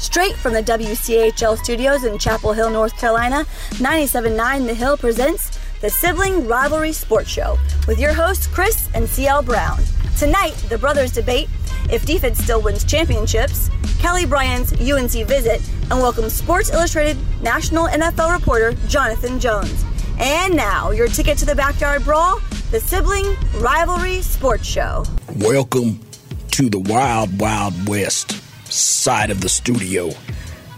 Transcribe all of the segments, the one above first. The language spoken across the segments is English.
Straight from the WCHL studios in Chapel Hill, North Carolina, 97.9 The Hill presents the Sibling Rivalry Sports Show with your hosts, Chris and CL Brown. Tonight, the brothers debate if defense still wins championships, Kelly Bryant's UNC visit, and welcome Sports Illustrated national NFL reporter Jonathan Jones. And now, your ticket to the Backyard Brawl, the Sibling Rivalry Sports Show. Welcome to the Wild Wild West side of the studio.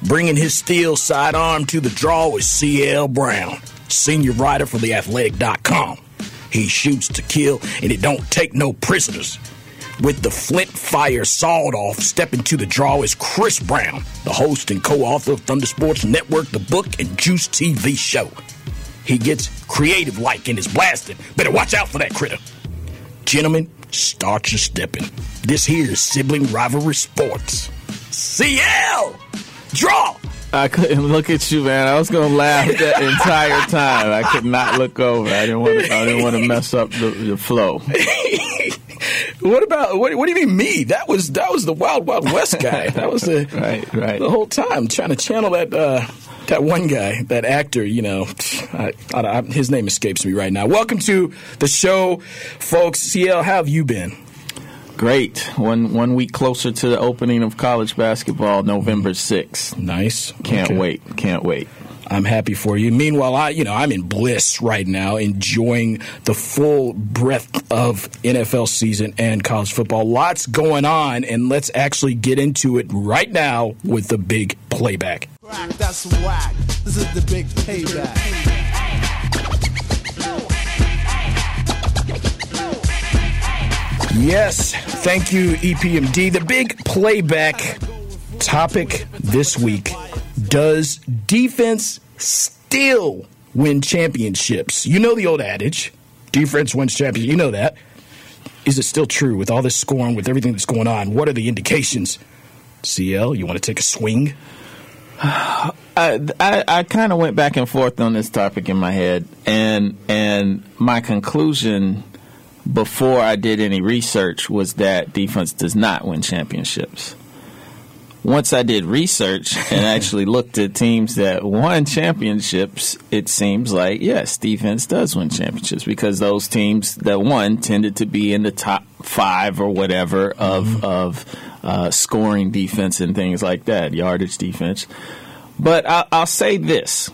Bringing his steel sidearm to the draw is C.L. Brown, senior writer for theathletic.com. He shoots to kill and it don't take no prisoners. With the flint fire sawed off, stepping to the draw is Chris Brown, the host and co-author of Thunder Sports Network, the book, and Juice TV show. He gets creative like in his blasting. Better watch out for that critter. Gentlemen, start your stepping. This here is Sibling Rivalry Sports. CL! Draw! I couldn't look at you, man. I was gonna laugh that entire time. I could not look over. I didn't want. To, I didn't want to mess up the, the flow. what about what, what? do you mean me? That was that was the Wild Wild West guy. That was the right, right. The whole time trying to channel that uh, that one guy, that actor. You know, I, I, his name escapes me right now. Welcome to the show, folks. CL, how have you been? Great. One one week closer to the opening of college basketball, November sixth. Nice. Can't okay. wait. Can't wait. I'm happy for you. Meanwhile, I, you know, I'm in bliss right now, enjoying the full breadth of NFL season and college football. Lots going on, and let's actually get into it right now with the big playback. That's whack. This is the big payback. Yes, thank you, EPMD. The big playback topic this week Does defense still win championships? You know the old adage defense wins championships. You know that. Is it still true with all this scoring, with everything that's going on? What are the indications? CL, you want to take a swing? I I, I kind of went back and forth on this topic in my head, and and my conclusion before I did any research was that defense does not win championships. Once I did research and actually looked at teams that won championships, it seems like yes, defense does win championships because those teams that won tended to be in the top five or whatever of mm-hmm. of uh, scoring defense and things like that, yardage defense. But I, will say this: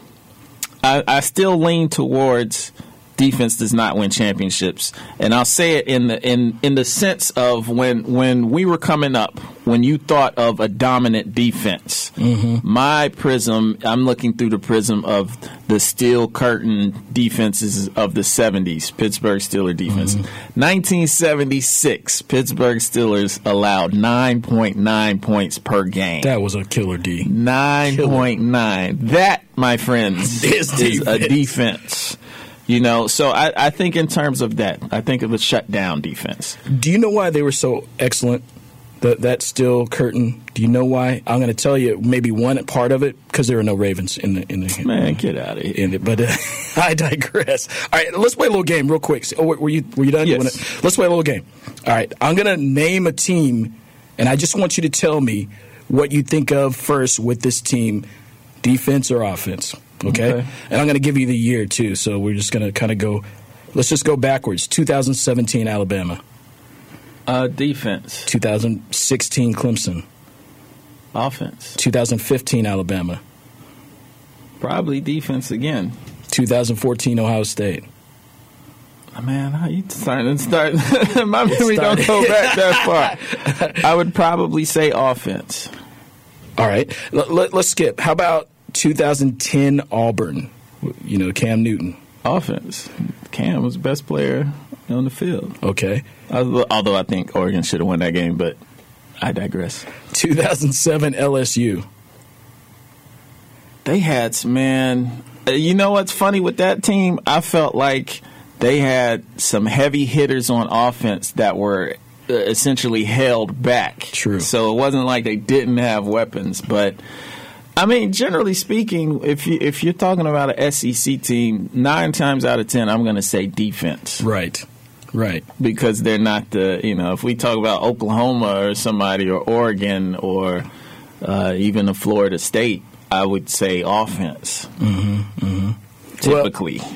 I, I still lean towards defense does not win championships. And I'll say it in the in in the sense of when when we were coming up, when you thought of a dominant defense, mm-hmm. my prism, I'm looking through the prism of the steel curtain defenses of the 70s, Pittsburgh Steelers defense. Mm-hmm. 1976, Pittsburgh Steelers allowed 9.9 points per game. That was a killer D. 9.9. That, my friends, is, is a defense. You know, so I, I think in terms of that, I think of was shut down defense. Do you know why they were so excellent? That that steel curtain. Do you know why? I'm going to tell you maybe one part of it because there are no Ravens in the in the man. Get out of here. In it, but uh, I digress. All right, let's play a little game real quick. Oh, were you were you done? Yes. You let's play a little game. All right, I'm going to name a team, and I just want you to tell me what you think of first with this team, defense or offense. Okay? okay. And I'm going to give you the year too. So we're just going to kind of go. Let's just go backwards. 2017 Alabama. Uh, defense. 2016 Clemson. Offense. 2015 Alabama. Probably defense again. 2014 Ohio State. Oh, man, how you starting to start? My memory don't go back that far. I would probably say offense. All right, let, let, let's skip. How about 2010 Auburn, you know, Cam Newton. Offense. Cam was the best player on the field. Okay. Although I think Oregon should have won that game, but I digress. 2007 LSU. They had, man, uh, you know what's funny with that team? I felt like they had some heavy hitters on offense that were uh, essentially held back. True. So it wasn't like they didn't have weapons, but I mean, generally speaking, if you if you're talking about an SEC team, nine times out of ten, I'm going to say defense. Right. Right. Because they're not the you know if we talk about Oklahoma or somebody or Oregon or uh, even the Florida State, I would say offense. Mm-hmm, mm-hmm. Typically. Well,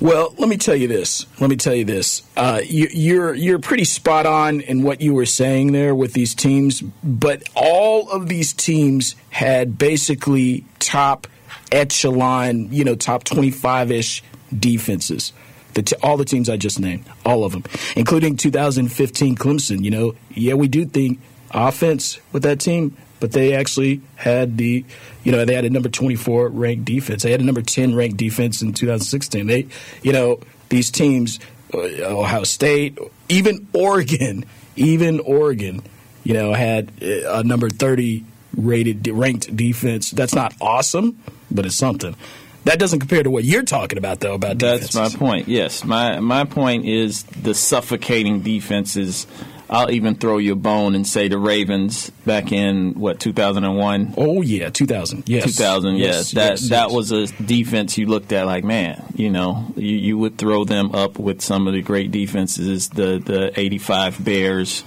well, let me tell you this. Let me tell you this. Uh, you, you're you're pretty spot on in what you were saying there with these teams, but all of these teams had basically top echelon, you know, top twenty five ish defenses. The t- all the teams I just named, all of them, including 2015 Clemson. You know, yeah, we do think offense with that team, but they actually had the, you know, they had a number 24 ranked defense. They had a number 10 ranked defense in 2016. They, you know, these teams, uh, Ohio State, even Oregon, even Oregon, you know, had a number 30 rated ranked defense. That's not awesome, but it's something. That doesn't compare to what you're talking about, though. About that's my point. Yes, my my point is the suffocating defenses I'll even throw you a bone and say the Ravens back in what 2001. Oh yeah, 2000. Yes, 2000. Yes, yes, that yes, that yes. was a defense you looked at like, man, you know, you, you would throw them up with some of the great defenses, the the 85 Bears.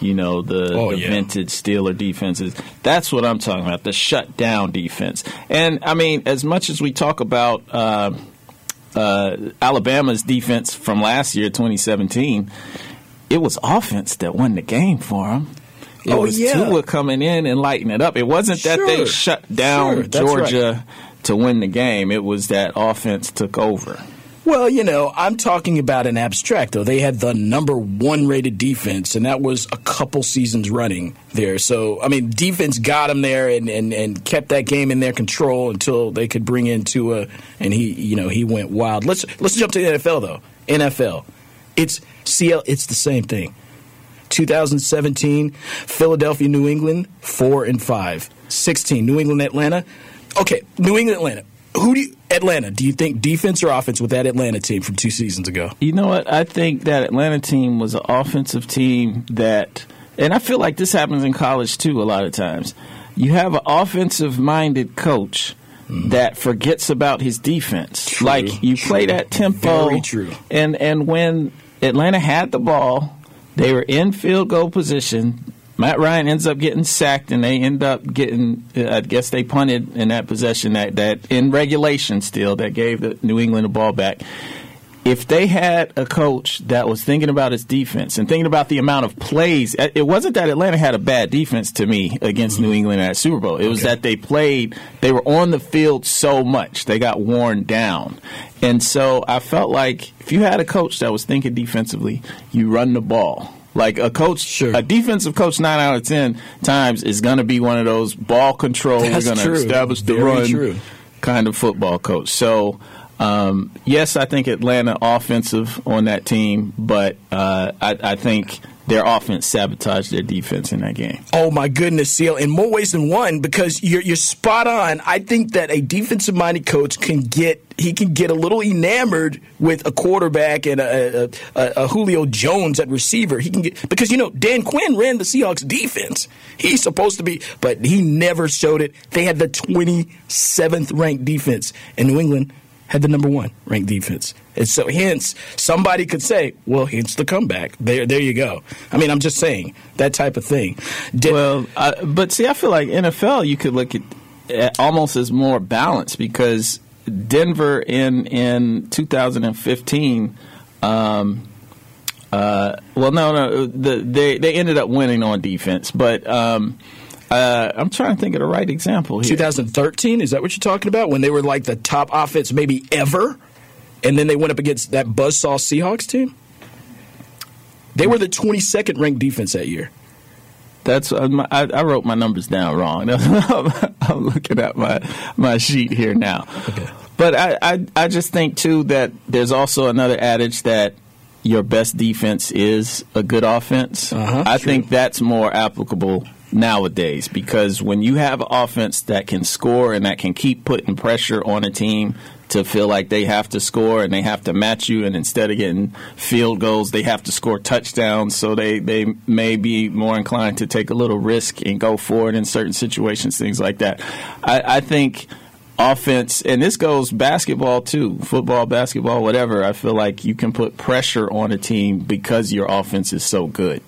You know the, Oh, the yeah. vintage Steeler defenses. That's what I'm talking about. The shutdown defense. And I mean, as much as we talk about uh, uh, Alabama's defense from last year, 2017, it was offense that won the game for them. It Oh, was yeah. Tua coming in and lighting it up. It wasn't that they shut down Sure, Georgia to win the game. It was that offense took over. Well, you know, I'm talking about an abstract, though. They had the number one rated defense, and that was a couple seasons running there. So, I mean, defense got them there and, and, and kept that game in their control until they could bring in Tua, and he, you know, he went wild. Let's let's jump to the NFL though. NFL, it's CL, it's the same thing. 2017, Philadelphia, New England, four and five. 16, New England, Atlanta. Okay, New England, Atlanta. Who do you, Atlanta? Do you think defense or offense with that Atlanta team from two seasons ago? You know what? I think that Atlanta team was an offensive team that, and I feel like this happens in college too a lot of times. You have an offensive minded coach mm-hmm. that forgets about his defense. True, like you play that tempo. Very true. And and when Atlanta had the ball, they were in field goal position. Matt Ryan ends up getting sacked, and they end up getting. uh, I guess they punted in that possession that that in regulation still that gave the New England the ball back if they had a coach that was thinking about his defense and thinking about the amount of plays, it wasn't that Atlanta had a bad defense to me against New mm-hmm. England at Super Bowl. It was Okay. that they played, they were on the field so much, they got worn down. And so I felt like if you had a coach that was thinking defensively, you run the ball. Like a coach, Sure. a defensive coach, nine out of ten times is going to be one of those ball control. That's we're going to establish the Very run true. kind of football coach. So, um, yes, I think Atlanta offensive on that team, but uh, I, I think their offense sabotaged their defense in that game. Oh my goodness, CL! In more ways than one, because you're you're spot on. I think that a defensive minded coach can get he can get a little enamored with a quarterback and a, a, a, Julio Jones at receiver. He can get because you know Dan Quinn ran the Seahawks defense. He's supposed to be, but he never showed it. They had the 27th ranked defense, in New England had the number one ranked defense. And so, hence, somebody could say, well, hence the comeback. There, there you go. I mean, I'm just saying that type of thing. Did- Well, I, but see, I feel like NFL you could look at, at almost as more balanced because Denver in in 2015. Um, uh, well, no, no, the, they they ended up winning on defense, but um, uh, I'm trying to think of the right example here. 2013, is that what you're talking about? When they were like the top offense maybe ever? And then they went up against that buzzsaw Seahawks team? They were the 22nd ranked defense that year. That's uh, my, I, I wrote my numbers down wrong. I'm looking at my my sheet here now. Okay. But I, I I just think too that there's also another adage that your best defense is a good offense. Uh-huh, I true. think that's more applicable nowadays because when you have offense that can score and that can keep putting pressure on a team to feel like they have to score and they have to match you and instead of getting field goals they have to score touchdowns so they, they may be more inclined to take a little risk and go for it in certain situations things like that. I, I think offense and this goes basketball too football basketball whatever i feel like you can put pressure on a team because your offense is so good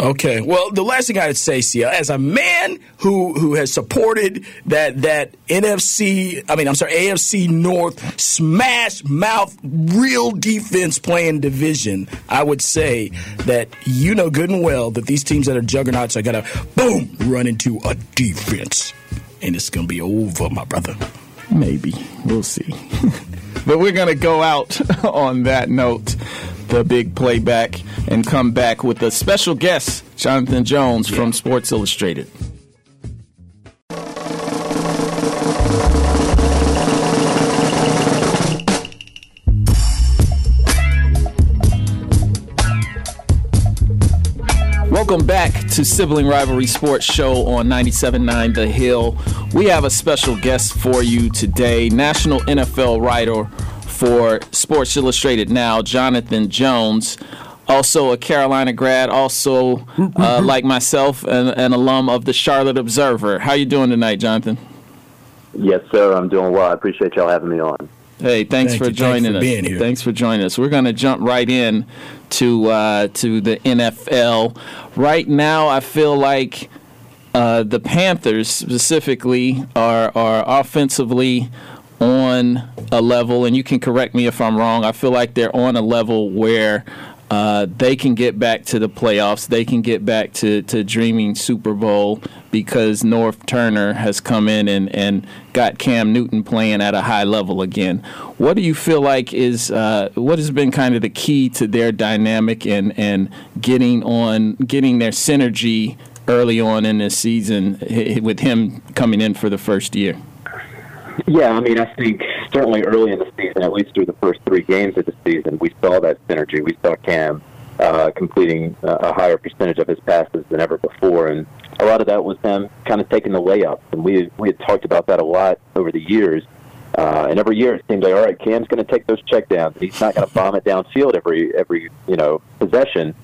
Okay. Well, the last thing I'd say, CL, as a man who who has supported that that NFC, I mean, I'm sorry, AFC North smash mouth real defense playing division, I would say that you know good and well that these teams that are juggernauts are gonna boom run into a defense, and it's gonna be over, my brother. Maybe we'll see. but we're gonna go out on that note the big playback and come back with a special guest, Jonathan Jones from Sports Illustrated. Welcome back to Sibling Rivalry Sports Show on 97.9 The Hill. We have a special guest for you today, national NFL writer for Sports Illustrated now, Jonathan Jones. Also a Carolina grad, also uh, like myself, an, an, alum of the Charlotte Observer. How you doing tonight, Jonathan? Yes, sir. I'm doing well. I appreciate y'all having me on. Hey, thanks Thank for you. joining thanks for us. Thanks for joining us. We're going to jump right in to uh, to the NFL. Right now, I feel like uh, the Panthers specifically are are offensively on a level, and you can correct me if I'm wrong. I feel like they're on a level where uh, they can get back to the playoffs. They can get back to, to dreaming Super Bowl because Norv Turner has come in and, and got Cam Newton playing at a high level again. What do you feel like is uh, what has been kind of the key to their dynamic and, and getting on getting their synergy early on in this season with him coming in for the first year? Yeah, I mean, I think certainly early in the season, at least through the first three games of the season, we saw that synergy. We saw Cam uh, completing a higher percentage of his passes than ever before, and a lot of that was them kind of taking the layups. And we we had talked about that a lot over the years. Uh, and every year it seemed like, all right, Cam's going to take those checkdowns. He's not going to bomb it downfield every every you know possession.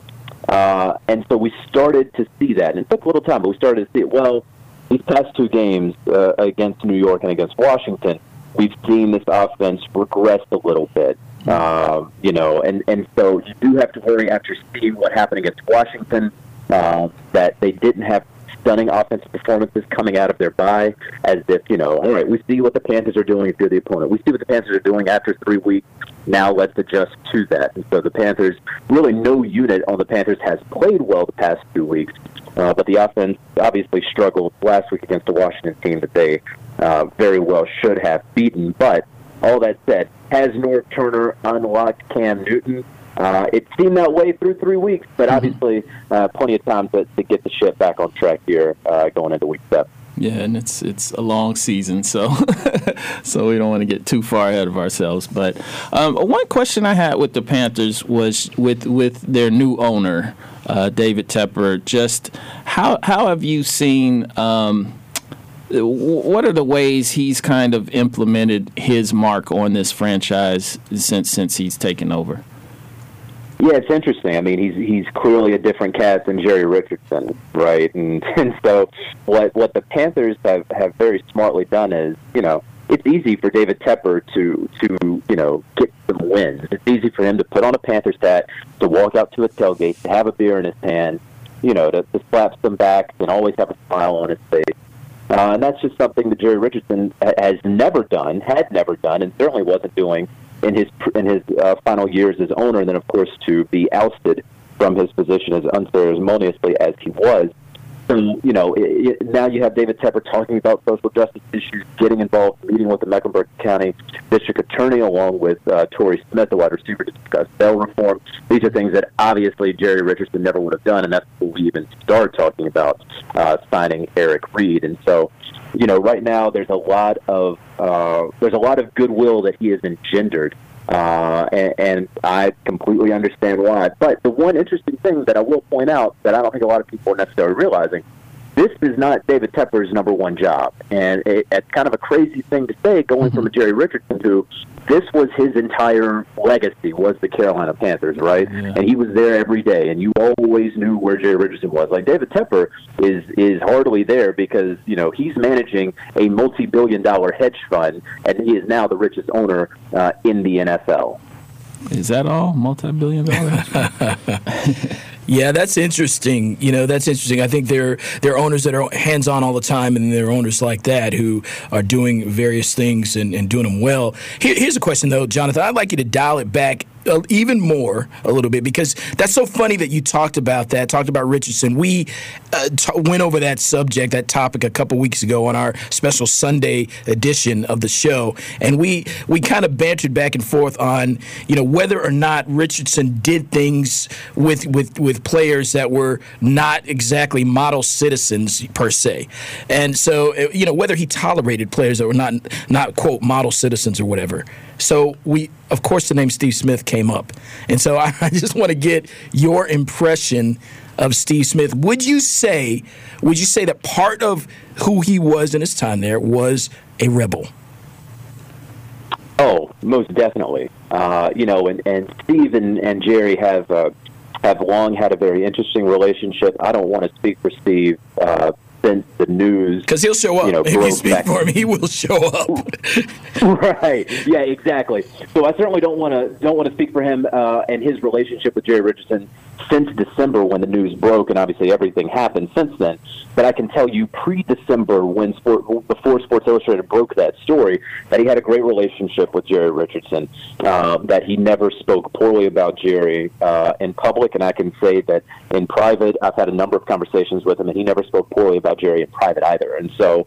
Uh, and so we started to see that, and it took a little time, but we started to see it. Well, these past two games uh, against New York and against Washington, we've seen this offense regress a little bit. Uh, you know, and and so you do have to worry after seeing what happened against Washington uh, that they didn't have stunning offensive performances coming out of their bye, as if you know, all right, we see what the Panthers are doing if you're the opponent. We see what the Panthers are doing after three weeks. Now let's adjust to that. And so the Panthers, really, no unit on the Panthers has played well the past two weeks. Uh, but the offense obviously struggled last week against the Washington team that they uh, very well should have beaten. But all that said, has Norv Turner unlocked Cam Newton? Uh, it seemed that way through three weeks, but mm-hmm. obviously uh, plenty of time to, to get the ship back on track here uh, going into week seven. Yeah, and it's it's a long season, so so we don't want to get too far ahead of ourselves. But um, one question I had with the Panthers was with with their new owner, uh, David Tepper. Just how how have you seen? Um, what are the ways he's kind of implemented his mark on this franchise since since he's taken over? Yeah, it's interesting. I mean, he's he's clearly a different cat than Jerry Richardson, right? And and so what what the Panthers have have very smartly done is, you know, it's easy for David Tepper to to you know get some wins. It's easy for him to put on a Panthers hat, to walk out to a tailgate, to have a beer in his hand, you know, to, to slap some back and always have a smile on his face. Uh, and that's just something that Jerry Richardson has never done, had never done, and certainly wasn't doing in his in his uh, final years as owner, and then of course to be ousted from his position as unceremoniously as he was. So you know, now you have David Tepper talking about social justice issues, getting involved, meeting with the Mecklenburg County District Attorney along with uh, Torrey Smith, the wide receiver, to discuss bail reform. These are things that obviously Jerry Richardson never would have done, and that's what we even started talking about uh, signing Eric Reid. And so, you know, right now there's a lot of uh, there's a lot of goodwill that he has engendered, uh, and, and I completely understand why. But the one interesting thing that I will point out that I don't think a lot of people are necessarily realizing this is not David Tepper's number one job, and it, it's kind of a crazy thing to say going mm-hmm. from a Jerry Richardson who this was his entire legacy was the Carolina Panthers, right? Yeah. And he was there every day, and you always knew where Jerry Richardson was. Like David Tepper is is hardly there because you know he's managing a multi-billion dollar hedge fund, and he is now the richest owner uh, in the NFL. Is that all multi-billion dollars? Yeah, that's interesting. You know, that's interesting. I think there there are owners that are hands on all the time, and there are owners like that who are doing various things and, and doing them well. Here, here's a question though, Jonathan. I'd like you to dial it back even more a little bit because that's so funny that you talked about that, talked about Richardson. We uh, t- went over that subject, that topic a couple weeks ago on our special Sunday edition of the show, and we we kind of bantered back and forth on you know whether or not Richardson did things with with with players that were not exactly model citizens per se, and so uh, you know whether he tolerated players that were not not quote model citizens or whatever. So we, of course, the name Steve Smith came up, and so I, I just want to get your impression of Steve Smith. Would you say, would you say that part of who he was in his time there was a rebel? Oh, most definitely. Uh, you know, and, and Steve and, and Jerry have uh, have long had a very interesting relationship. I don't want to speak for Steve uh, since the news because he'll show up. You know, if you speak back. for him, he will show up. right? Yeah, exactly. So I certainly don't want to don't want to speak for him uh, and his relationship with Jerry Richardson since December when the news broke, and obviously everything happened since then. But I can tell you, pre-December, when sport, before Sports Illustrated broke that story, that he had a great relationship with Jerry Richardson. Uh, that he never spoke poorly about Jerry uh, in public, and I can say that in private, I've had a number of conversations with him, and he never spoke poorly about In private either. And so,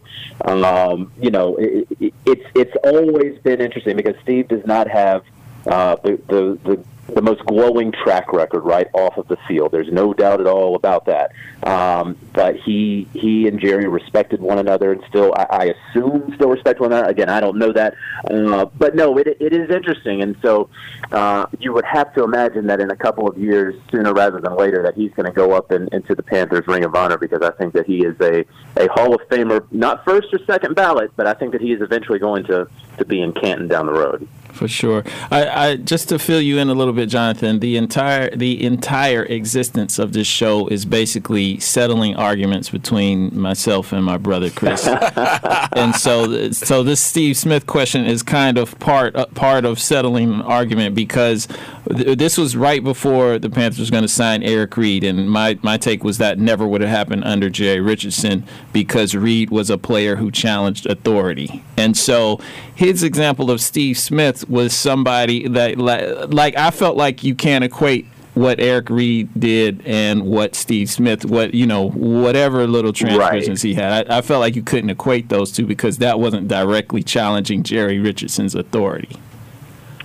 um, you know, it, it, it's it's always been interesting because Steve does not have uh, the, the the the most glowing track record right off of the field. There's no doubt at all about that. Um, but he he and Jerry respected one another, and still, I, I assume, still respect one another. Again, I don't know that, uh, but no, it it is interesting, and so uh, you would have to imagine that in a couple of years, sooner rather than later, that he's going to go up in, into the Panthers Ring of Honor because I think that he is a a Hall of Famer, not first or second ballot, but I think that he is eventually going to to be in Canton down the road for sure. I, I, just to fill you in a little bit, Jonathan. The entire the entire existence of this show is basically settling arguments between myself and my brother Chris. and so, so this Steve Smith question is kind of part uh, part of settling an argument because th- this was right before the Panthers was going to sign Eric Reid, and my my take was that never would have happened under Jerry Richardson because Reid was a player who challenged authority, and so his example of Steve Smith was somebody that like, like I felt like you can't equate what Eric Reid did and what Steve Smith, what you know, whatever little transgressions right. he had. I, I, felt like you couldn't equate those two because that wasn't directly challenging Jerry Richardson's authority.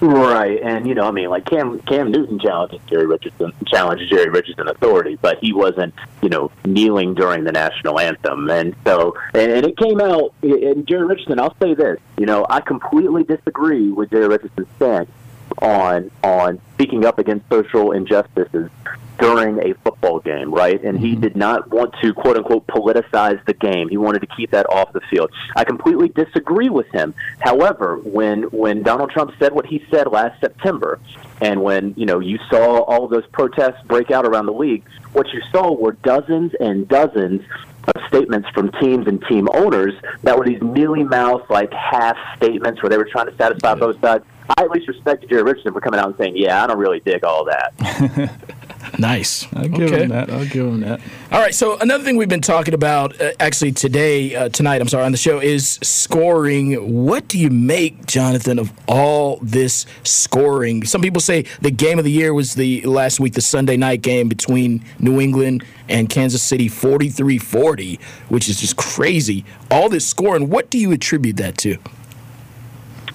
Right, and you know, I mean, like Cam Cam Newton challenged Jerry Richardson, challenged Jerry Richardson authority, but he wasn't, you know, kneeling during the national anthem, and so and, and it came out. And Jerry Richardson, I'll say this, you know, I completely disagree with Jerry Richardson's stance on on speaking up against social injustices during a football game, right? And he mm-hmm. did not want to quote unquote politicize the game. He wanted to keep that off the field. I completely disagree with him. However, when when Donald Trump said what he said last September, and when you know you saw all of those protests break out around the league, what you saw were dozens and dozens of statements from teams and team owners that were these mealy mouth, like half statements where they were trying to satisfy both sides. I at least respected Jerry Richardson for coming out and saying, "Yeah, I don't really dig all that." nice. I'll give okay. him that. I'll give him that. All right. So another thing we've been talking about, uh, actually today, uh, tonight, I'm sorry, on the show is scoring. What do you make, Jonathan, of all this scoring? Some people say the game of the year was the last week, the Sunday night game between New England and Kansas City, 43-40, which is just crazy. All this scoring. What do you attribute that to?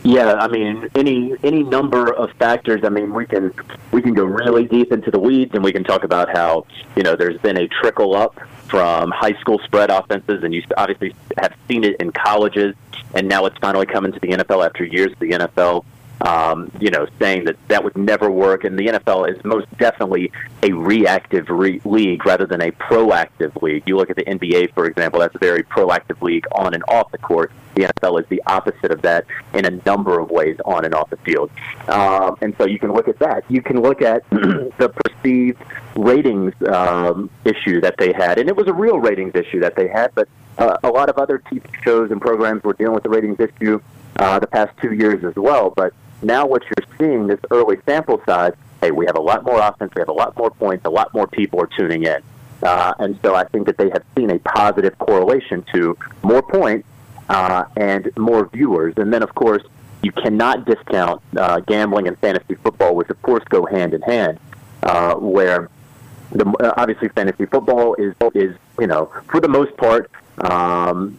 Yeah, I mean any any number of factors. I mean we can we can go really deep into the weeds and we can talk about how you know there's been a trickle up from high school spread offenses, and you obviously have seen it in colleges, and now it's finally coming to the NFL after years of the NFL um, you know, saying that that would never work. And the NFL is most definitely a reactive re- league rather than a proactive league. You look at the NBA, for example, that's a very proactive league on and off the court. The NFL is the opposite of that in a number of ways on and off the field. Um, and so you can look at that. You can look at the perceived ratings um, issue that they had. And it was a real ratings issue that they had, but uh, a lot of other TV shows and programs were dealing with the ratings issue uh, the past two years as well. But now what you're seeing, this early sample size, hey, we have a lot more offense, we have a lot more points, a lot more people are tuning in. Uh, and so I think that they have seen a positive correlation to more points uh, and more viewers. And then, of course, you cannot discount uh, gambling and fantasy football, which of course go hand in hand. Uh, where the, uh, obviously fantasy football is is you know for the most part um,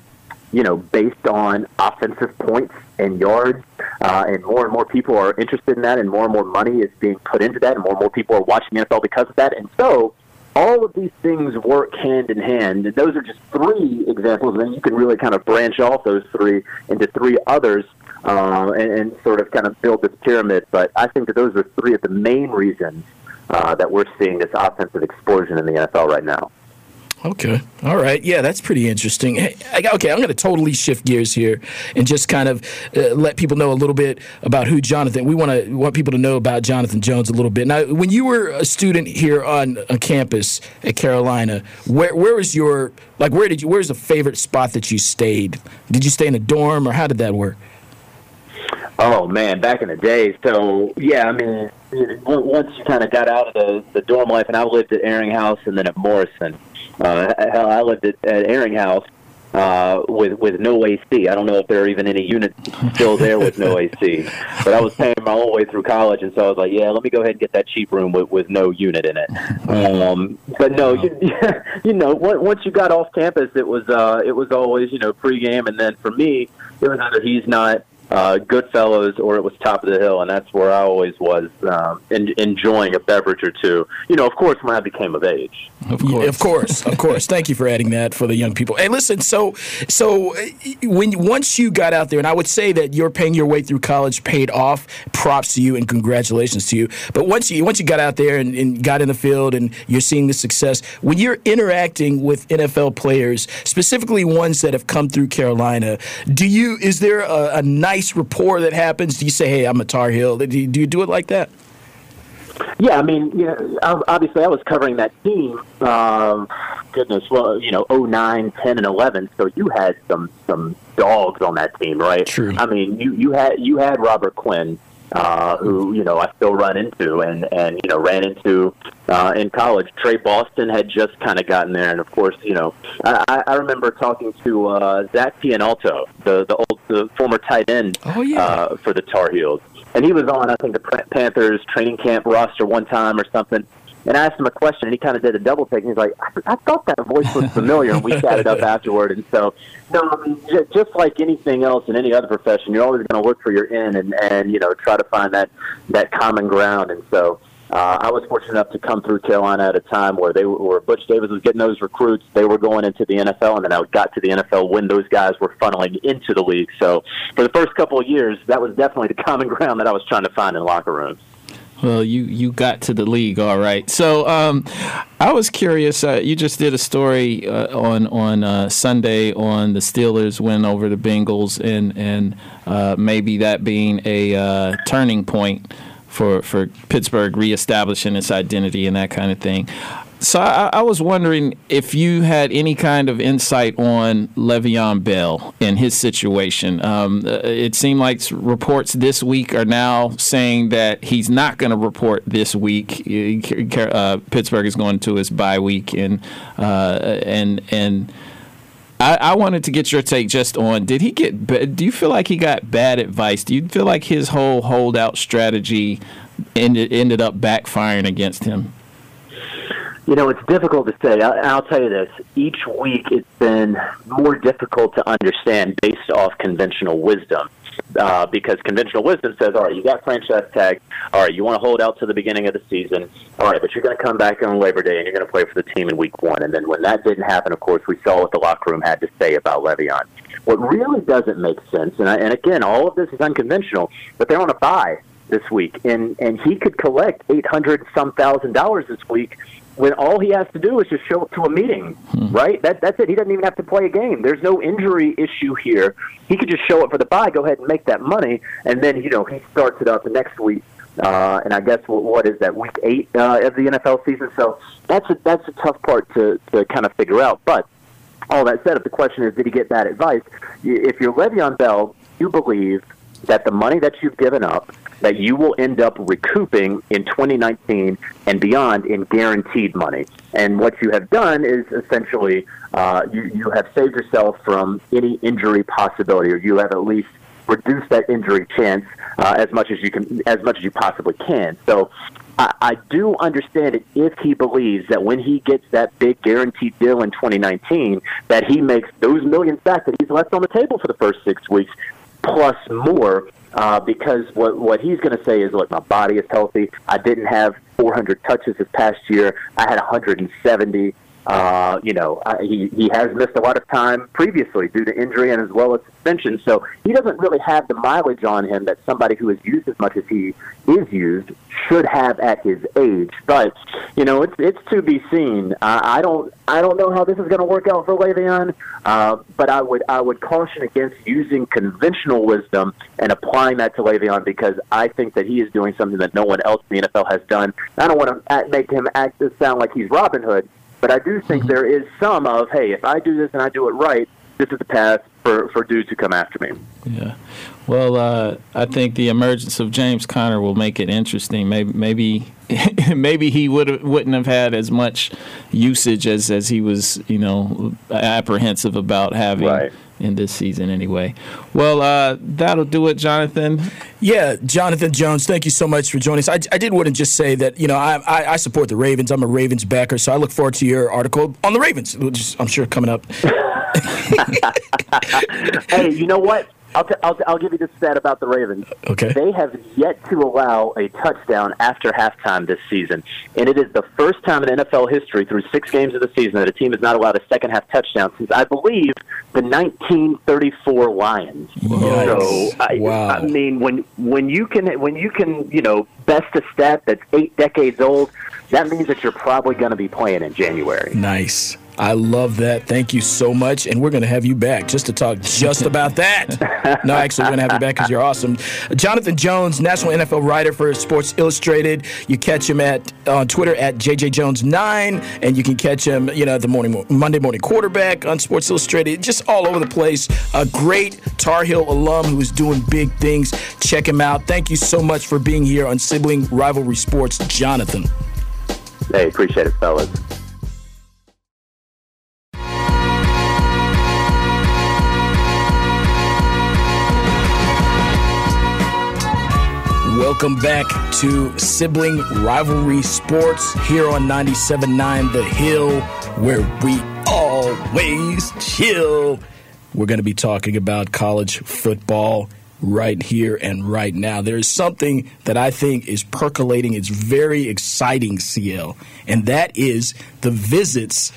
you know based on offensive points and yards, uh, and more and more people are interested in that, and more and more money is being put into that, and more and more people are watching NFL because of that, and so all of these things work hand in hand. And those are just three examples, and you can really kind of branch off those three into three others uh, and, and sort of kind of build this pyramid. But I think that those are three of the main reasons uh, that we're seeing this offensive explosion in the NFL right now. Okay. All right. Yeah, that's pretty interesting. Hey, okay, I'm going to totally shift gears here and just kind of uh, let people know a little bit about who Jonathan. We want to want people to know about Jonathan Jones a little bit. Now, when you were a student here on a campus at Carolina, where where was your like where did you where's the favorite spot that you stayed? Did you stay in a dorm or how did that work? Oh man, back in the day. So yeah, I mean, once you kind of got out of the the dorm life, and I lived at Ehringhaus and then at Morrison. Uh, hell, I lived at, at Ehringhaus uh, with with no AC. I don't know if there are even any units still there with no AC. But I was paying my whole way through college, and so I was like, yeah, let me go ahead and get that cheap room with, with no unit in it. Um, but no, you, you know, once you got off campus, it was uh, it was always you know pregame, and then for me, it was either he's not uh, Goodfellas or it was Top of the Hill, and that's where I always was um, in, enjoying a beverage or two. You know, of course, when I became of age. Of course, of course, of course. Thank you for adding that for the young people. Hey, listen. So, so uh, when once you got out there, and I would say that you're paying your way through college paid off. Props to you and congratulations to you. But once you once you got out there and, and got in the field and you're seeing the success, when you're interacting with NFL players, specifically ones that have come through Carolina, do you is there a, a nice rapport that happens? Do you say, "Hey, I'm a Tar Heel"? Do you do, you do it like that? Yeah, I mean, you know, obviously I was covering that team. Uh, goodness, well, you know, 09, 10, and eleven. So you had some some dogs on that team, right? True. I mean, you you had you had Robert Quinn, uh, who you know I still run into and and you know ran into uh, in college. Tre Boston had just kind of gotten there, and of course, you know, I, I remember talking to uh, Zach Pianalto, the the old the former tight end oh, yeah. uh, for the Tar Heels and he was on I think the Panthers training camp roster one time or something. And I asked him a question, and he kind of did a double take. And he's like, I, I thought that voice was familiar, and we chatted up afterward. And so, no, I mean, just like anything else in any other profession, you're always going to look for your in and and you know try to find that that common ground. And so, uh, I was fortunate enough to come through Carolina at a time where they were, where Butch Davis was getting those recruits. They were going into the NFL, and then I got to the NFL when those guys were funneling into the league. So for the first couple of years, that was definitely the common ground that I was trying to find in locker rooms. Well, you you got to the league, all right. So um, I was curious. Uh, you just did a story uh, on on uh, Sunday on the Steelers win over the Bengals, and and uh, maybe that being a uh, turning point for for Pittsburgh reestablishing its identity and that kind of thing. So I, I, was wondering if you had any kind of insight on Le'Veon Bell and his situation. Um, uh, it seemed like reports this week are now saying that he's not going to report this week. Uh, Pittsburgh is going to his bye week, and uh, and and I, I, wanted to get your take just on did he get do you feel like he got bad advice do you feel like his whole holdout strategy ended ended up backfiring against him you know it's difficult to say I, i'll tell you this each week it's been more difficult to understand based off conventional wisdom uh, because conventional wisdom says, all right, you got franchise tag. All right, you want to hold out to the beginning of the season. All right, but you're going to come back on Labor Day and you're going to play for the team in week one. And then when that didn't happen, of course, we saw what the locker room had to say about Le'Veon. What really doesn't make sense, and, I, and again, all of this is unconventional, but they're on a bye this week, and and he could collect eight hundred some thousand dollars this week when all he has to do is just show up to a meeting, hmm. right? That, that's it. He doesn't even have to play a game. There's no injury issue here. He could just show up for the bye, go ahead and make that money, and then you know he starts it up the next week. Uh, and I guess what, what is that week eight uh, of the NFL season? So that's a, that's a tough part to to kind of figure out. But all that said, if the question is, did he get bad advice? If you're Le'Veon Bell, you believe that the money that you've given up that you will end up recouping in 2019 and beyond in guaranteed money. And what you have done is essentially uh, you, you have saved yourself from any injury possibility, or you have at least reduced that injury chance uh, as much as you can, as much as you possibly can. So. I, I do understand it if he believes that when he gets that big guaranteed deal in 2019, that he makes those millions back that he's left on the table for the first six weeks, plus more uh, because what what he's going to say is, look, my body is healthy. I didn't have 400 touches this past year. I had 170. Uh, you know, I, he he has missed a lot of time previously due to injury and as well as suspension. So he doesn't really have the mileage on him that somebody who has used as much as he is used should have at his age. But you know, it's it's to be seen. Uh, I don't I don't know how this is going to work out for Le'Veon, uh, but I would I would caution against using conventional wisdom and applying that to Le'Veon because I think that he is doing something that no one else in the NFL has done. I don't want to make him act sound like he's Robin Hood, but I do think mm-hmm. there is some of hey, if I do this and I do it right, this is the path for, for dudes to come after me. Yeah. Well, uh, I think the emergence of James Conner will make it interesting. Maybe maybe maybe he would wouldn't have had as much usage as, as he was, you know, apprehensive about having. Right in this season anyway. Well, uh, that'll do it, Jonathan. Yeah, Jonathan Jones, thank you so much for joining us. I, I did want to just say that, you know, I, I, I, support the Ravens. I'm a Ravens backer, so I look forward to your article on the Ravens, which is, I'm sure coming up. hey, you know what? I'll, t- I'll, t- I'll give you this stat about the Ravens. Okay. They have yet to allow a touchdown after halftime this season. And it is the first time in NFL history through six games of the season that a team has not allowed a second half touchdown since, I believe, the 1934 Lions. Yikes. So, I, wow. I mean, when, when, you can, when you can, you know, best a stat that's eight decades old, that means that you're probably going to be playing in January. Nice. I love that. Thank you so much. And we're going to have you back just to talk just about that. no, actually, we're going to have you back because you're awesome. Jonathan Jones, national NFL writer for Sports Illustrated. You catch him at on Twitter at JJJones9, and you can catch him, you know, the morning Monday morning quarterback on Sports Illustrated. Just all over the place. A great Tar Heel alum who is doing big things. Check him out. Thank you so much for being here on Sibling Rivalry Sports, Jonathan. Hey, appreciate it, fellas. Welcome back to Sibling Rivalry Sports here on 97.9 The Hill, where we always chill. We're going to be talking about college football right here and right now. There is something that I think is percolating. It's very exciting, CL, and that is the visits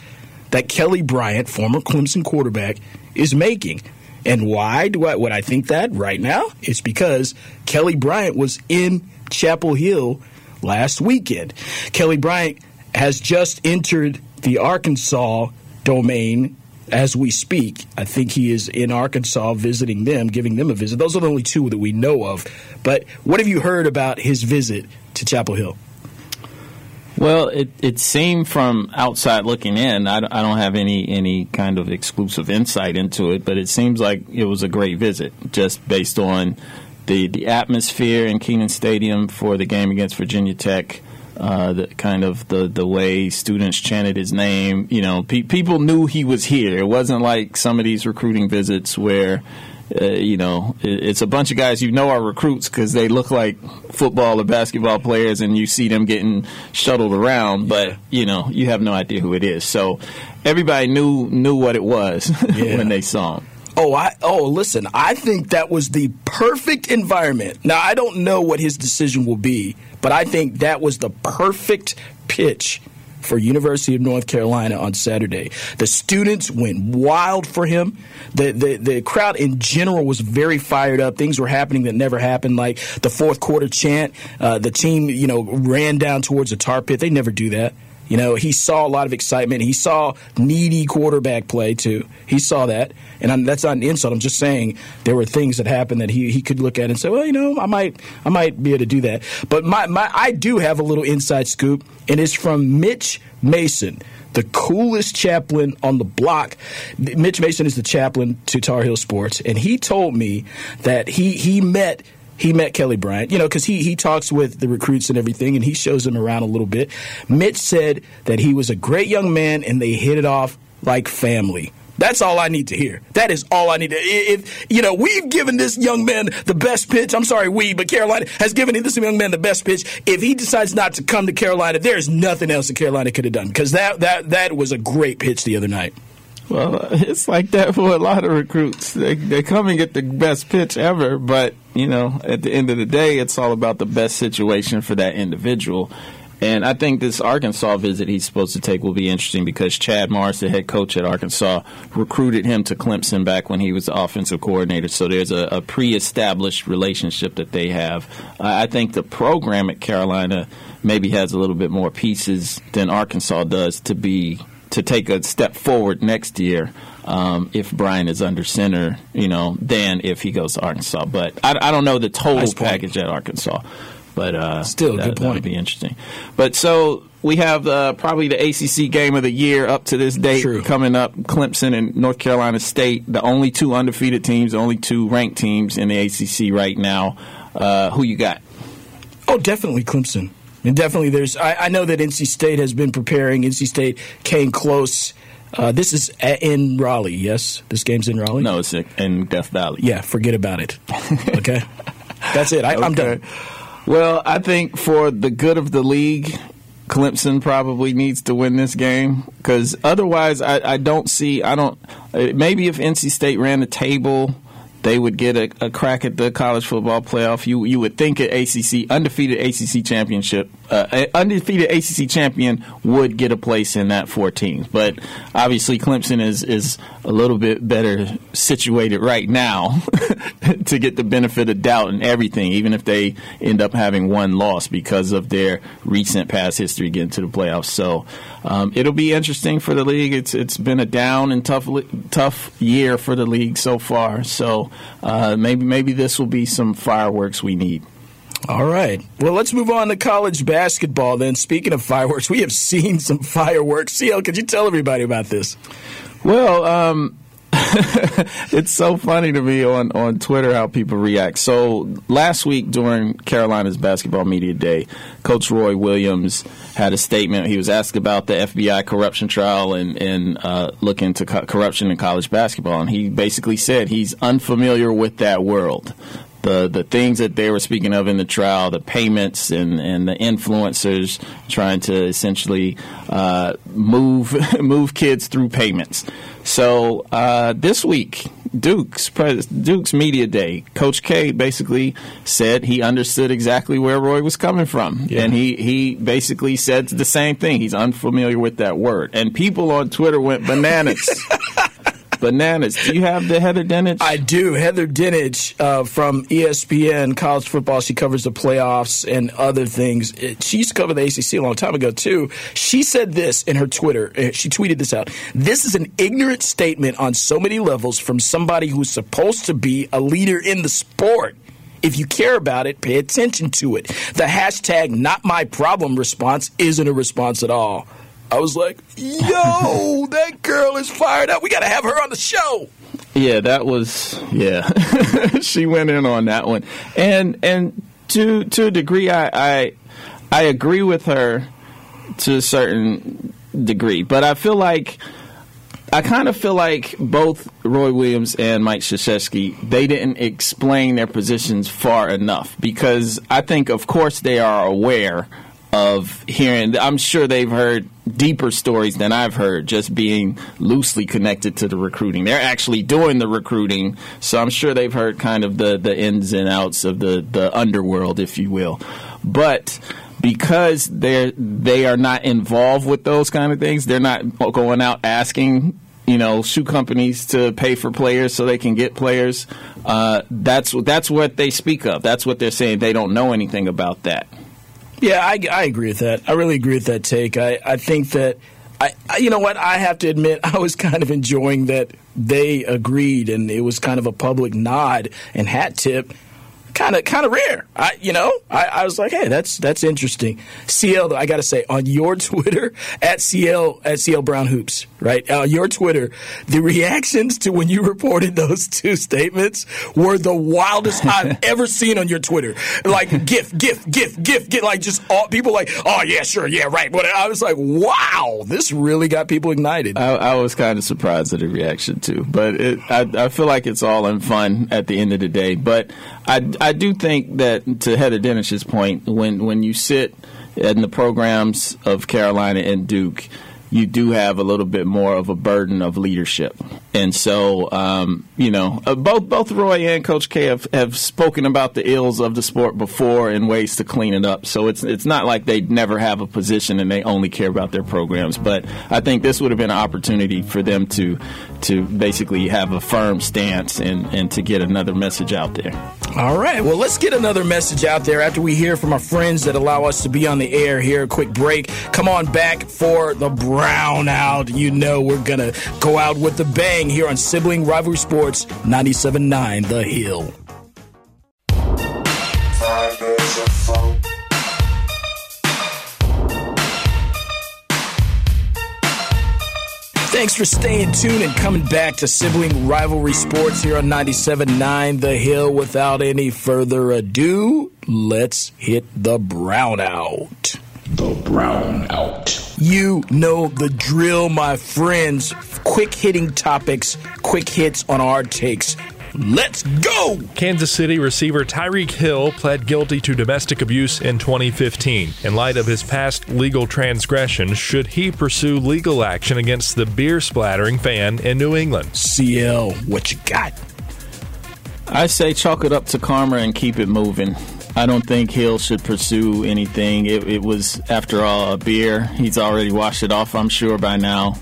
that Kelly Bryant, former Clemson quarterback, is making. And why do I would I think that right now? It's because Kelly Bryant was in Chapel Hill last weekend. Kelly Bryant has just entered the Arkansas domain as we speak. I think he is in Arkansas visiting them, giving them a visit. Those are the only two that we know of. But what have you heard about his visit to Chapel Hill? Well, it, it seemed from outside looking in, I, I don't have any, any kind of exclusive insight into it, but it seems like it was a great visit just based on the, the atmosphere in Kenan Stadium for the game against Virginia Tech. Uh, the kind of the the way students chanted his name, you know, pe- people knew he was here. It wasn't like some of these recruiting visits where uh, you know, it's a bunch of guys you know are recruits because they look like football or basketball players, and you see them getting shuttled around, but you know, you have no idea who it is. So everybody knew knew what it was yeah. when they saw him. Oh, I oh listen, I think that was the perfect environment. Now I don't know what his decision will be, but I think that was the perfect pitch for University of North Carolina on Saturday. The students went wild for him. The, the the crowd in general was very fired up. Things were happening that never happened, like the fourth quarter chant. Uh, the team, you know, ran down towards the tar pit. They never do that. You know, he saw a lot of excitement. He saw needy quarterback play too. He saw that, and I'm, that's not an insult. I'm just saying there were things that happened that he, he could look at and say, well, you know, I might I might be able to do that. But my, my I do have a little inside scoop, and it's from Mitch Mason, the coolest chaplain on the block. Mitch Mason is the chaplain to Tar Heel Sports, and he told me that he he met he met Kelly Bryant, you know, because he, he talks with the recruits and everything, and he shows them around a little bit. Mitch said that he was a great young man, and they hit it off like family. That's all I need to hear. That is all I need to. If you know, we've given this young man the best pitch. I'm sorry, we, but Carolina has given this young man the best pitch. If he decides not to come to Carolina, there is nothing else that Carolina could have done because that that that was a great pitch the other night. Well, it's like that for a lot of recruits. They they come and get the best pitch ever, but you know, at the end of the day, it's all about the best situation for that individual. And I think this Arkansas visit he's supposed to take will be interesting because Chad Morris, the head coach at Arkansas, recruited him to Clemson back when he was the offensive coordinator. So there's a, a pre-established relationship that they have. Uh, I think the program at Carolina maybe has a little bit more pieces than Arkansas does to be to take a step forward next year. Um, if Brian is under center, you know, than if he goes to Arkansas. But I, I don't know the total nice package at Arkansas. But uh, still, that, good point. would be interesting. But so we have uh, probably the ACC game of the year up to this date True. coming up. Clemson and North Carolina State, the only two undefeated teams, the only two ranked teams in the ACC right now. Uh, who you got? Oh, definitely Clemson. And definitely, there's. I, I, know that NC State has been preparing. NC State came close. Uh, this is in Raleigh, yes? This game's in Raleigh? No, it's in Death Valley. Yeah, forget about it. Okay? That's it. I, am done. Well, I think for the good of the league, Clemson probably needs to win this game because otherwise, I, I, don't see. I don't. Maybe if NC State ran the table they would get a, a, crack at the college football playoff. You you would think an ACC undefeated ACC championship, uh, undefeated ACC champion would get a place in that four teams. But obviously, Clemson is is a little bit better situated right now to get the benefit of doubt and everything, even if they end up having one loss because of their recent past history getting to the playoffs. So um, it'll be interesting for the league. It's it's been a down and tough tough year for the league so far. So uh, maybe maybe this will be some fireworks we need. All right. Well, let's move on to college basketball then. Speaking of fireworks, we have seen some fireworks. CL, could you tell everybody about this? Well, um, it's so funny to me on, on Twitter how people react. So last week during Carolina's basketball media day, Coach Roy Williams had a statement. He was asked about the FBI corruption trial and and uh, look into co- corruption in college basketball, and he basically said he's unfamiliar with that world the the things that they were speaking of in the trial, the payments and, and the influencers trying to essentially uh, move move kids through payments. So uh, this week, Duke's Duke's media day, Coach K basically said he understood exactly where Roy was coming from, yeah. and he he basically said the same thing. He's unfamiliar with that word, and people on Twitter went bananas. bananas. Do you have the Heather Dinich? I do. Heather Dinich uh, from ESPN College Football. She covers the playoffs and other things. She used to cover the ACC a long time ago too. She said this in her Twitter. Uh, she tweeted this out. This is an ignorant statement on so many levels from somebody who's supposed to be a leader in the sport. If you care about it, pay attention to it. The hashtag not my problem response isn't a response at all. I was like, yo, that girl is fired up. We got to have her on the show. Yeah, that was yeah. she went in on that one, and and to to a degree, I I, I agree with her to a certain degree, but I feel like. I kind of feel like both Roy Williams and Mike Krzyzewski, they didn't explain their positions far enough because I think, of course, they are aware of hearing. I'm sure they've heard deeper stories than I've heard, just being loosely connected to the recruiting. They're actually doing the recruiting, so I'm sure they've heard kind of the, the ins and outs of the, the underworld, if you will. But because they're they are not involved with those kind of things, they're not going out asking you know shoe companies to pay for players so they can get players. Uh, that's that's what they speak of. That's what they're saying. They don't know anything about that. Yeah, I, I agree with that. I really agree with that take. I, I think that, I, you know what, I have to admit, I was kind of enjoying that they agreed and it was kind of a public nod and hat tip kind of kind of rare. I you know I, I was like, hey, that's that's interesting. CL though, I got to say on your Twitter at CL at CL Brown Hoops, right? On your Twitter, the reactions to when you reported those two statements were the wildest I've ever seen on your Twitter. Like gif, gif, gif, gif, get like just all people like, oh yeah, sure, yeah, right. But I was like, wow, this really got people ignited. I, I was kind of surprised at the reaction too, but it, I, I feel like it's all in fun at the end of the day. But I, I do think that to Heather Dinich's point, when when you sit in the programs of Carolina and Duke you do have a little bit more of a burden of leadership. And so, um, you know, uh, both both Roy and Coach K have, have spoken about the ills of the sport before and ways to clean it up. So it's it's not like they never have a position and they only care about their programs. But I think this would have been an opportunity for them to to basically have a firm stance and, and to get another message out there. All right. Well, let's get another message out there after we hear from our friends that allow us to be on the air here. A quick break. Come on back for the brownout. You know we're going to go out with the bang here on Sibling Rivalry Sports 97.9 The Hill. Thanks for staying tuned and coming back to Sibling Rivalry Sports here on 97.9 The Hill. Without any further ado, let's hit the brownout. The brownout. You know the drill, my friends. Quick hitting topics, quick hits on our takes. Let's go! Kansas City receiver Tyreek Hill pled guilty to domestic abuse in 2015. In light of his past legal transgressions, should he pursue legal action against the beer splattering fan in New England? CL, what you got? I say chalk it up to karma and keep it moving. I don't think Hill should pursue anything. It, it was, after all, a beer. He's already washed it off, I'm sure, by now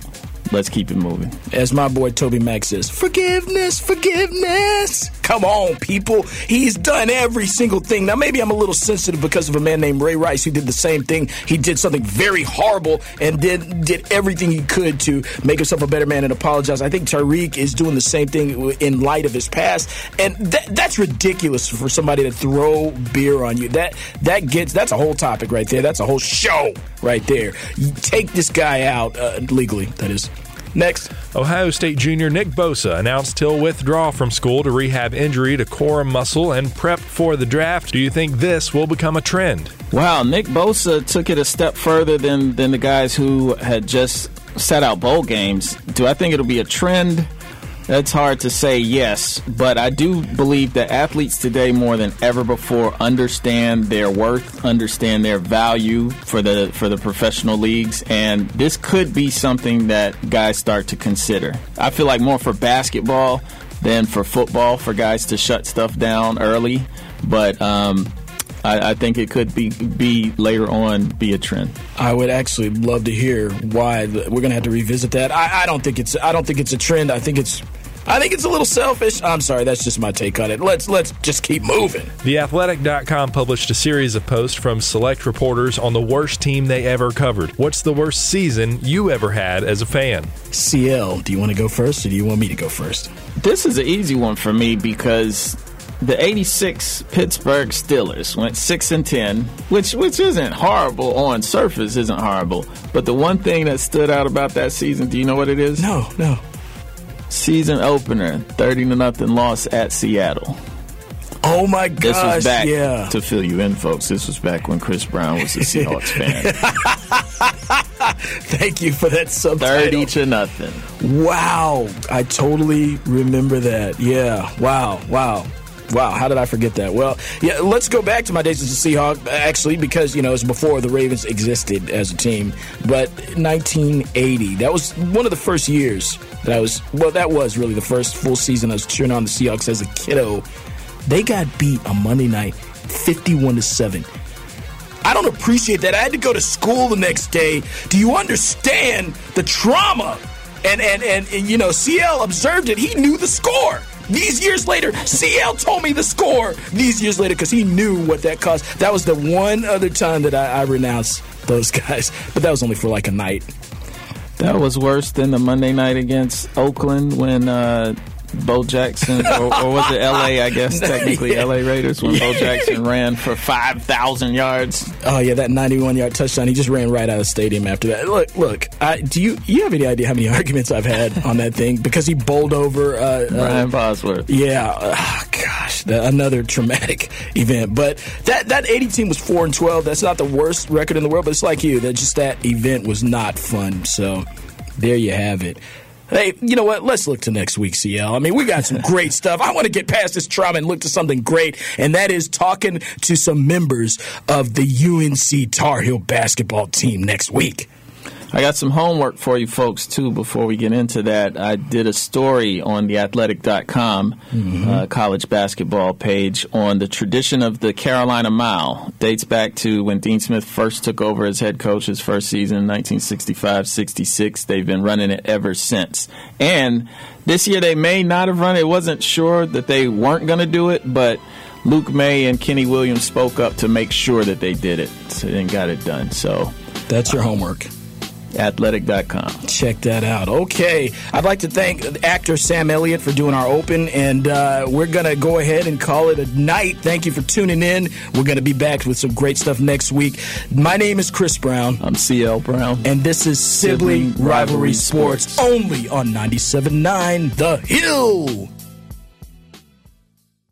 let's keep it moving. As my boy TobyMac says, forgiveness, forgiveness. Come on, people. He's done every single thing. Now, maybe I'm a little sensitive because of a man named Ray Rice who did the same thing. He did something very horrible and did did everything he could to make himself a better man and apologize. I think Tyreek is doing the same thing in light of his past, and that, that's ridiculous for somebody to throw beer on you. That that gets that's a whole topic right there. That's a whole show right there. You take this guy out uh, legally. That is. Next. Ohio State junior Nick Bosa announced he'll withdraw from school to rehab injury to core muscle and prep for the draft. Do you think this will become a trend? Wow, Nick Bosa took it a step further than, than the guys who had just set out bowl games. Do I think it'll be a trend? That's hard to say yes, but I do believe that athletes today more than ever before understand their worth, understand their value for the for the professional leagues, and this could be something that guys start to consider. I feel like more for basketball than for football for guys to shut stuff down early, but um, I, I, think it could be be later on be a trend. I would actually love to hear why. We're going to have to revisit that. I, I don't think it's I don't think it's a trend. I think it's I think it's a little selfish. I'm sorry, that's just my take on it. Let's let's just keep moving. TheAthletic.com published a series of posts from select reporters on the worst team they ever covered. What's the worst season you ever had as a fan? CL, do you want to go first or do you want me to go first? This is an easy one for me because the 86 Pittsburgh Steelers went 6 and 10, which which isn't horrible on surface isn't horrible, but the one thing that stood out about that season, do you know what it is? No, no season opener, 30 to nothing loss at Seattle. Oh my gosh! This was back yeah. to fill you in, folks. This was back when Chris Brown was a Seahawks fan. Thank you for that subtitle. Thirty to nothing. Wow, I totally remember that. Yeah. Wow. Wow. Wow, how did I forget that? Well, yeah, let's go back to my days as a Seahawk, actually, because, you know, it's before the Ravens existed as a team. But 1980, that was one of the first years that I was, well, that was really the first full season I was cheering on the Seahawks as a kiddo. They got beat on Monday night 51 to 7. I don't appreciate that. I had to go to school the next day. Do you understand the trauma? And, and, and, and you know, CL observed it. He knew the score. These years later, CL told me the score these years later because he knew what that cost. That was the one other time that I, I renounced those guys, but that was only for like a night. That was worse than the Monday night against Oakland when uh, Bo Jackson, or, or was it L.A. I guess technically yeah. L.A. Raiders when Bo Jackson ran for five thousand yards. Oh yeah, that ninety-one yard touchdown. He just ran right out of the stadium after that. Look, look. I, do you you have any idea how many arguments I've had on that thing because he bowled over uh, Brian uh, Bosworth? Yeah. Oh, gosh, another traumatic event. But that that eighty team was four and twelve. That's not the worst record in the world, but it's like you. That just that event was not fun. So there you have it. Hey, you know what? Let's look to next week, CL. I mean, we got some great stuff. I want to get past this trauma and look to something great, and that is talking to some members of the UNC Tar Heel basketball team next week. I got some homework for you folks too before we get into that. I did a story on theathletic.com mm-hmm. uh, college basketball page on the tradition of the Carolina Mile. Dates back to when Dean Smith first took over as head coach his first season, in 1965-66. They've been running it ever since. And this year they may not have run it. Wasn't sure that they weren't going to do it, but Luke Maye and Kenny Williams spoke up to make sure that they did it and got it done. So that's your homework athletic.com. Check that out. Okay. I'd like to thank actor Sam Elliott for doing our open, and uh, we're going to go ahead and call it a night. Thank you for tuning in. We're going to be back with some great stuff next week. My name is Chris Brown. I'm CL Brown. And this is Sibling, Sibling Rivalry, Rivalry Sports, Sports, only on 97.9 The Hill.